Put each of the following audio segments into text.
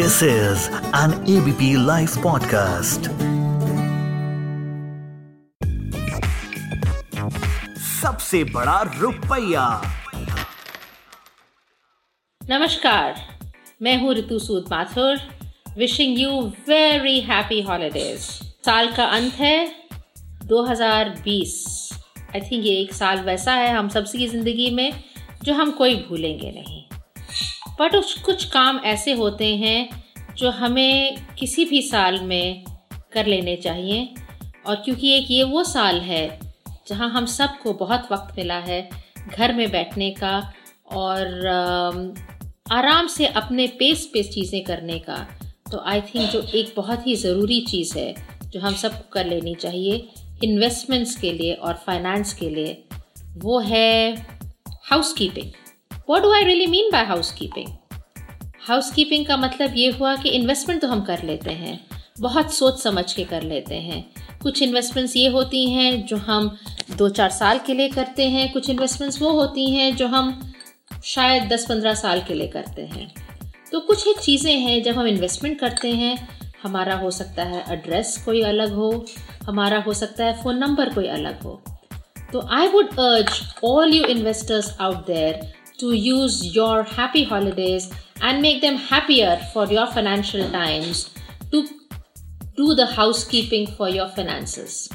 This is an ABP live podcast सबसे बड़ा रुपया। नमस्कार, मैं हूँ Ritu Sood Mathur wishing you very happy holidays साल का अंत है 2020 आई थिंक ये एक साल वैसा है हम सबकी ज़िंदगी में जो हम कोई भूलेंगे नहीं। बट उस कुछ काम ऐसे होते हैं जो हमें किसी भी साल में कर लेने चाहिए। और क्योंकि एक ये वो साल है जहाँ हम सबको बहुत वक्त मिला है घर में बैठने का और आराम से अपने पेस पे चीज़ें करने का तो आई थिंक जो एक बहुत ही ज़रूरी चीज़ है जो हम सबको कर लेनी चाहिए इन्वेस्टमेंट्स के लिए और फाइनेंस के लिए, वो है housekeeping what do I really mean by housekeeping housekeeping का मतलब ये हुआ कि इन्वेस्टमेंट तो हम कर लेते हैं। बहुत सोच समझ के कर लेते हैं। कुछ इन्वेस्टमेंट्स ये होती हैं जो हम दो चार साल के लिए करते हैं। कुछ इन्वेस्टमेंट्स वो होती हैं जो हम शायद दस पंद्रह साल के लिए करते हैं। तो कुछ एक चीज़ें हैं जब हम इन्वेस्टमेंट करते हैं। हमारा हो सकता है एड्रेस कोई अलग हो। हमारा हो सकता है फ़ोन नंबर कोई अलग हो। तो I would urge all you investors out there to use your happy holidays and make them happier for your financial times to do the housekeeping for your finances.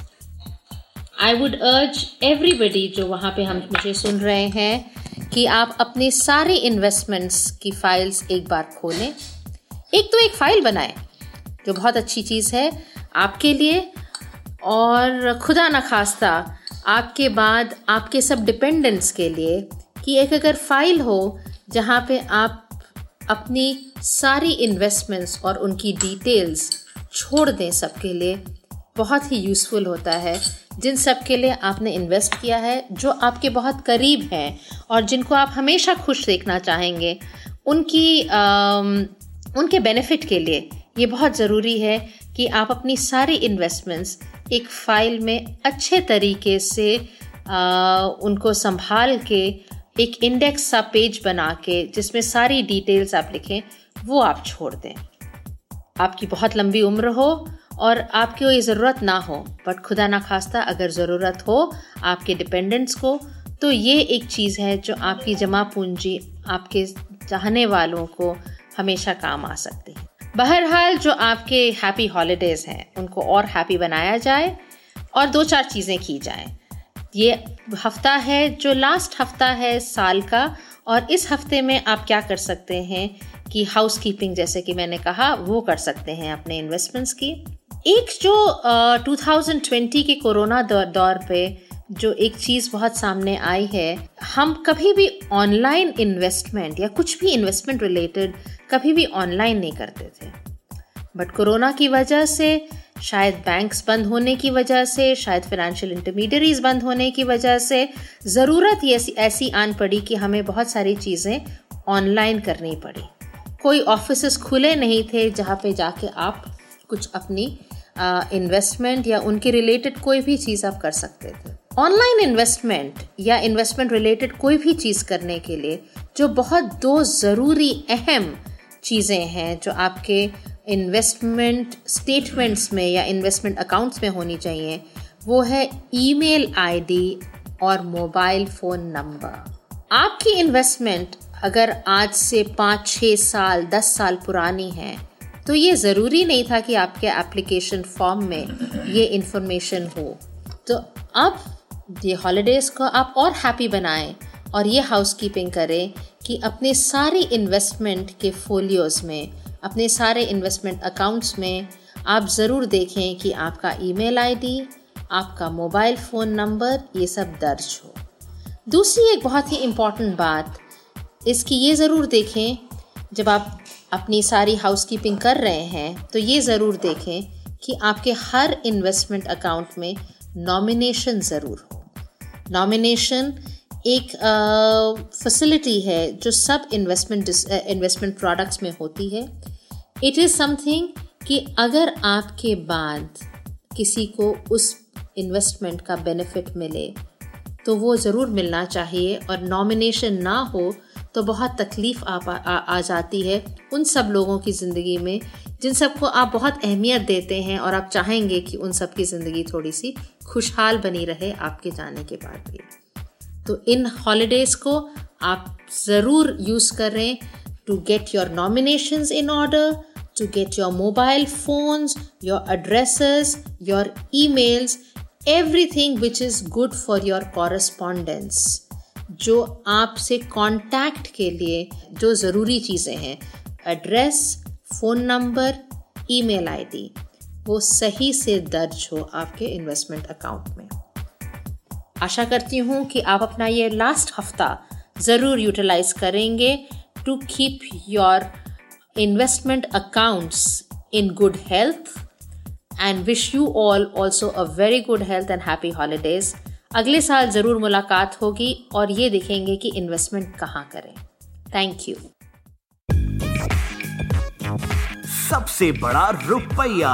I would urge everybody जो वहाँ पे हम मुझे सुन रहे हैं कि आप अपने सारे इन्वेस्टमेंट्स की फाइल्स एक बार खोलें एक तो एक फ़ाइल बनाएँ जो बहुत अच्छी चीज़ है आपके लिए और खुदा न खास्ता आपके बाद आपके सब डिपेंडेंट्स के लिए कि एक अगर फ़ाइल हो जहाँ पे आप अपनी सारी इन्वेस्टमेंट्स और उनकी डिटेल्स छोड़ दें सबके लिए बहुत ही यूज़फुल होता है। जिन सब के लिए आपने इन्वेस्ट किया है जो आपके बहुत करीब हैं और जिनको आप हमेशा खुश देखना चाहेंगे उनकी आ, उनके बेनिफिट के लिए ये बहुत ज़रूरी है कि आप अपनी सारी इन्वेस्टमेंट्स एक फ़ाइल में अच्छे तरीके से आ, उनको संभाल के एक इंडेक्स सा पेज बना के, जिसमें सारी डिटेल्स आप लिखें, वो आप छोड़ दें। आपकी बहुत लंबी उम्र हो और आपकी कोई ज़रूरत ना हो बट खुदा ना खास्ता अगर ज़रूरत हो आपके डिपेंडेंट्स को तो ये एक चीज़ है जो आपकी जमा पूंजी, आपके चाहने वालों को हमेशा काम आ सकती है। बहरहाल जो आपके हैप्पी हॉलीडेज़ हैं, उनको और हैप्पी बनाया जाए और दो चार चीज़ें की जाएँ। ये हफ़्ता है जो लास्ट हफ़्ता है साल का और इस हफ़्ते में आप क्या कर सकते हैं कि हाउस कीपिंग जैसे कि मैंने कहा वो कर सकते हैं अपने इन्वेस्टमेंट्स की। एक जो uh, 2020 के कोरोना दौर दौर पे जो एक चीज़ बहुत सामने आई है हम कभी भी ऑनलाइन इन्वेस्टमेंट या कुछ भी इन्वेस्टमेंट रिलेटेड कभी भी ऑनलाइन नहीं करते थे। बट कोरोना की वजह से शायद बैंक्स बंद होने की वजह से, शायद फाइनेंशियल इंटरमीडियरीज बंद होने की वजह से, ज़रूरत ऐसी ऐसी आन पड़ी कि हमें बहुत सारी चीज़ें ऑनलाइन करनी पड़ी। कोई ऑफ़िस खुले नहीं थे जहाँ पे जाके आप कुछ अपनी इन्वेस्टमेंट या उनके रिलेटेड कोई भी चीज़ आप कर सकते थे। ऑनलाइन इन्वेस्टमेंट या इन्वेस्टमेंट रिलेटेड कोई भी चीज़ करने के लिए, जो बहुत दो ज़रूरी अहम चीज़ें हैं जो आपके इन्वेस्टमेंट स्टेटमेंट्स में या इन्वेस्टमेंट अकाउंट्स में होनी चाहिए, वो है ईमेल आईडी और मोबाइल फ़ोन नंबर आपकी इन्वेस्टमेंट अगर आज से पाँच छः साल, दस साल पुरानी है तो ये ज़रूरी नहीं था कि आपके एप्लीकेशन फॉर्म में ये इन्फॉर्मेशन हो. तो अब ये हॉलीडेज़ को आप और हैप्पी बनाएँ और ये हाउस कीपिंग करें कि अपने सारी इन्वेस्टमेंट के फोलियोज़ में अपने सारे इन्वेस्टमेंट अकाउंट्स में आप ज़रूर देखें कि आपका ईमेल आईडी, आपका मोबाइल फ़ोन नंबर ये सब दर्ज हो। दूसरी एक बहुत ही इंपॉर्टेंट बात इसकी ये ज़रूर देखें जब आप अपनी सारी हाउस कीपिंग कर रहे हैं तो ये ज़रूर देखें कि आपके हर इन्वेस्टमेंट अकाउंट में नॉमिनेशन ज़रूर हो। नॉमिनेशन एक फैसिलिटी है जो सब इन्वेस्टमेंट इन्वेस्टमेंट प्रोडक्ट्स में होती है। इट इज़ समथिंग कि अगर आपके बाद किसी को उस इन्वेस्टमेंट का बेनिफिट मिले तो वो ज़रूर मिलना चाहिए और नॉमिनेशन ना हो तो बहुत तकलीफ़ आ, आ, आ जाती है उन सब लोगों की ज़िंदगी में जिन सबको आप बहुत अहमियत देते हैं और आप चाहेंगे कि उन सब की ज़िंदगी थोड़ी सी खुशहाल बनी रहे आपके जाने के बाद भी। तो इन हॉलीडेज़ को आप ज़रूर यूज़ करें to get your nominations in order to get your mobile phones, your addresses, your emails, everything which is good for your correspondence. जो आपसे कांटेक्ट के लिए जो ज़रूरी चीज़ें हैं address phone number email ID वो सही से दर्ज हो आपके इन्वेस्टमेंट अकाउंट में आशा करती हूँ कि आप अपना ये लास्ट हफ़्ता ज़रूर यूटिलाइज करेंगे to keep your investment accounts in good health and wish you all also a very good health and happy holidays अगले साल ज़रूर मुलाकात होगी और ये देखेंगे कि इन्वेस्टमेंट कहाँ करें थैंक यू सबसे बड़ा रुपया